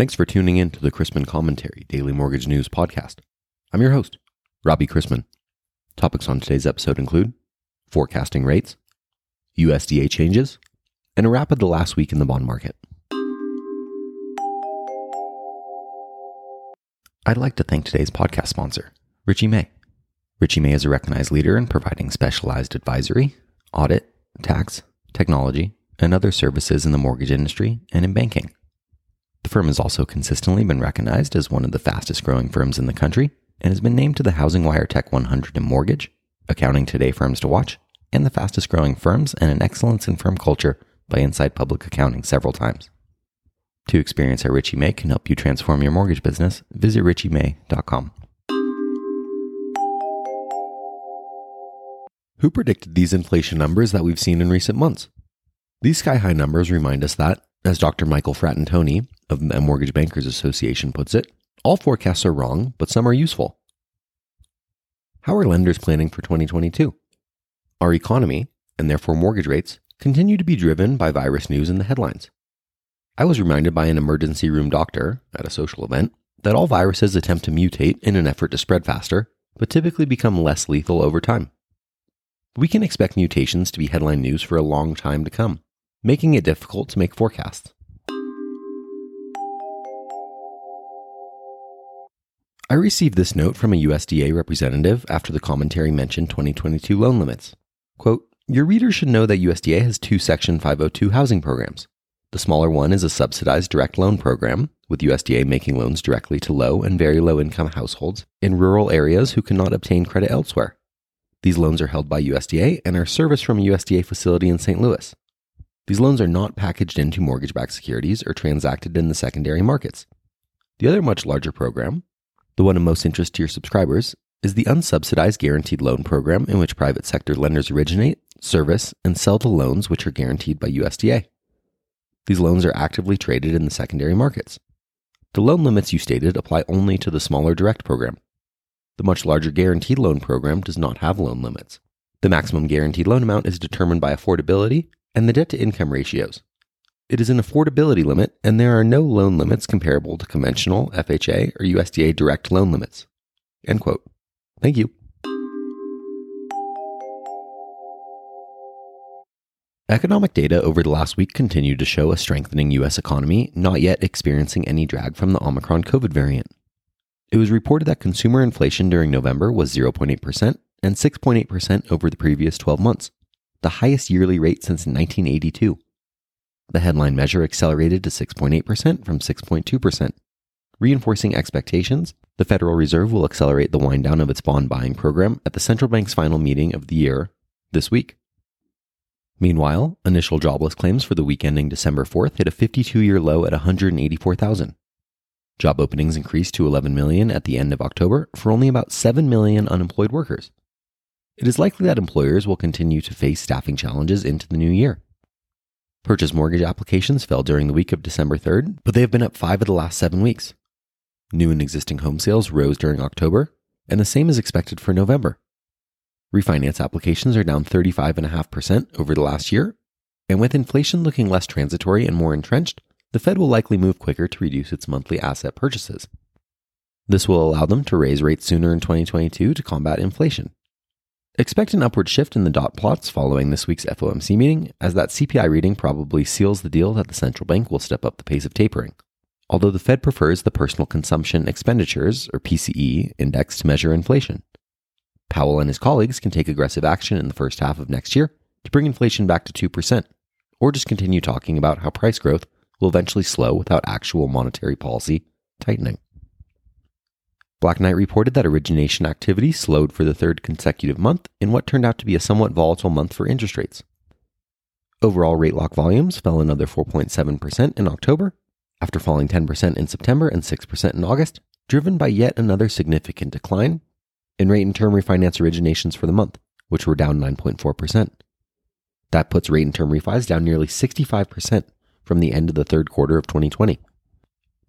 Thanks for tuning in to the Chrisman Commentary Daily Mortgage News Podcast. I'm your host, Robbie Chrisman. Topics on today's episode include forecasting rates, USDA changes, and a wrap of the last week in the bond market. I'd like to thank today's podcast sponsor, Richey May. Richey May is a recognized leader in providing specialized advisory, audit, tax, technology, and other services in the mortgage industry and in banking. The firm has also consistently been recognized as one of the fastest growing firms in the country and has been named to the Housing Wire Tech 100 in mortgage, Accounting Today Firms to Watch, and the fastest growing firms and an excellence in firm culture by Inside Public Accounting several times. To experience how Richey May can help you transform your mortgage business, visit richeymay.com. Who predicted these inflation numbers that we've seen in recent months? These sky high numbers remind us that, as Dr. Michael Fratantoni of the Mortgage Bankers Association puts it, all forecasts are wrong, but some are useful. How are lenders planning for 2022? Our economy, and therefore mortgage rates, continue to be driven by virus news in the headlines. I was reminded by an emergency room doctor at a social event that all viruses attempt to mutate in an effort to spread faster, but typically become less lethal over time. We can expect mutations to be headline news for a long time to come, making it difficult to make forecasts. I received this note from a USDA representative after the commentary mentioned 2022 loan limits. Quote, Your readers should know that USDA has two Section 502 housing programs. The smaller one is a subsidized direct loan program, with USDA making loans directly to low and very low income households in rural areas who cannot obtain credit elsewhere. These loans are held by USDA and are serviced from a USDA facility in St. Louis. These loans are not packaged into mortgage backed securities or transacted in the secondary markets. The other much larger program, the one of most interest to your subscribers is the unsubsidized guaranteed loan program in which private sector lenders originate, service, and sell the loans which are guaranteed by USDA. These loans are actively traded in the secondary markets. The loan limits you stated apply only to the smaller direct program. The much larger guaranteed loan program does not have loan limits. The maximum guaranteed loan amount is determined by affordability and the debt to income ratios. It is an affordability limit, and there are no loan limits comparable to conventional FHA or USDA direct loan limits. End quote. Thank you. Economic data over the last week continued to show a strengthening U.S. economy, not yet experiencing any drag from the Omicron COVID variant. It was reported that consumer inflation during November was 0.8% and 6.8% over the previous 12 months, the highest yearly rate since 1982. The headline measure accelerated to 6.8% from 6.2%. Reinforcing expectations, the Federal Reserve will accelerate the wind down of its bond buying program at the central bank's final meeting of the year this week. Meanwhile, initial jobless claims for the week ending December 4th hit a 52 year low at 184,000. Job openings increased to 11 million at the end of October for only about 7 million unemployed workers. It is likely that employers will continue to face staffing challenges into the new year. Purchase mortgage applications fell during the week of December 3rd, but they have been up five of the last seven weeks. New and existing home sales rose during October, and the same is expected for November. Refinance applications are down 35.5% over the last year, and with inflation looking less transitory and more entrenched, the Fed will likely move quicker to reduce its monthly asset purchases. This will allow them to raise rates sooner in 2022 to combat inflation. Expect an upward shift in the dot plots following this week's FOMC meeting, as that CPI reading probably seals the deal that the central bank will step up the pace of tapering. Although the Fed prefers the Personal Consumption Expenditures, or PCE, index to measure inflation. Powell and his colleagues can take aggressive action in the first half of next year to bring inflation back to 2%, or just continue talking about how price growth will eventually slow without actual monetary policy tightening. Black Knight reported that origination activity slowed for the third consecutive month in what turned out to be a somewhat volatile month for interest rates. Overall rate lock volumes fell another 4.7% in October, after falling 10% in September and 6% in August, driven by yet another significant decline in rate and term refinance originations for the month, which were down 9.4%. That puts rate and term refis down nearly 65% from the end of the third quarter of 2020.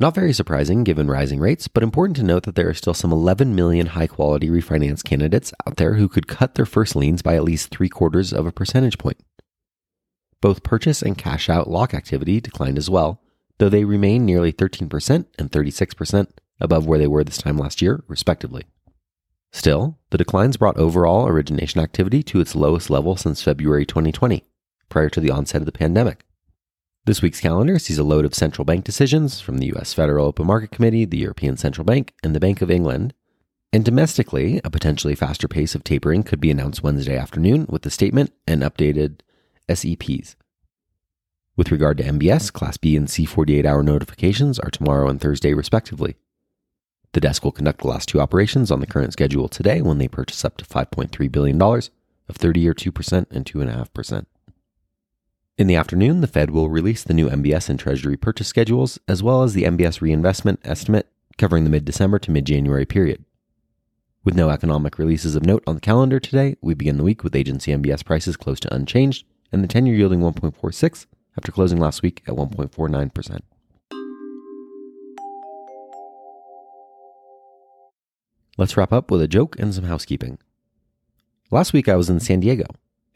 Not very surprising given rising rates, but important to note that there are still some 11 million high quality refinance candidates out there who could cut their first liens by at least three quarters of a percentage point. Both purchase and cash out lock activity declined as well, though they remain nearly 13% and 36% above where they were this time last year, respectively. Still, the declines brought overall origination activity to its lowest level since February 2020, prior to the onset of the pandemic. This week's calendar sees a load of central bank decisions from the US Federal Open Market Committee, the European Central Bank, and the Bank of England. And domestically, a potentially faster pace of tapering could be announced Wednesday afternoon with the statement and updated SEPs. With regard to MBS, Class B and C 48 hour notifications are tomorrow and Thursday, respectively. The desk will conduct the last two operations on the current schedule today when they purchase up to $5.3 billion of 30 year 2% and 2.5%. In the afternoon, the Fed will release the new MBS and Treasury purchase schedules, as well as the MBS reinvestment estimate covering the mid December to mid January period. With no economic releases of note on the calendar today, we begin the week with agency MBS prices close to unchanged and the 10 year yielding 1.46 after closing last week at 1.49%. Let's wrap up with a joke and some housekeeping. Last week I was in San Diego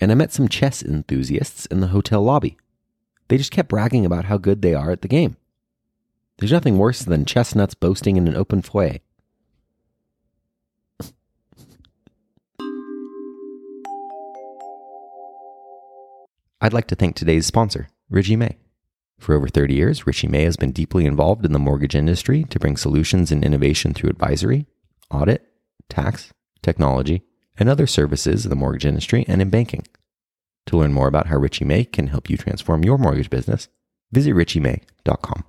and I met some chess enthusiasts in the hotel lobby. They just kept bragging about how good they are at the game. There's nothing worse than chestnuts boasting in an open foyer. I'd like to thank today's sponsor, Richey May. For over 30 years, Richey May has been deeply involved in the mortgage industry to bring solutions and innovation through advisory, audit, tax, technology, and other services in the mortgage industry and in banking. To learn more about how Richey May can help you transform your mortgage business, visit richeymay.com.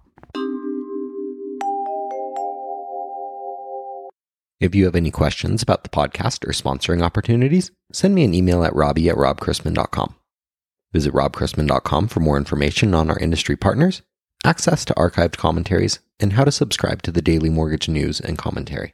If you have any questions about the podcast or sponsoring opportunities, send me an email at robbie at robchrisman.com. Visit robchrisman.com for more information on our industry partners, access to archived commentaries, and how to subscribe to the daily mortgage news and commentary.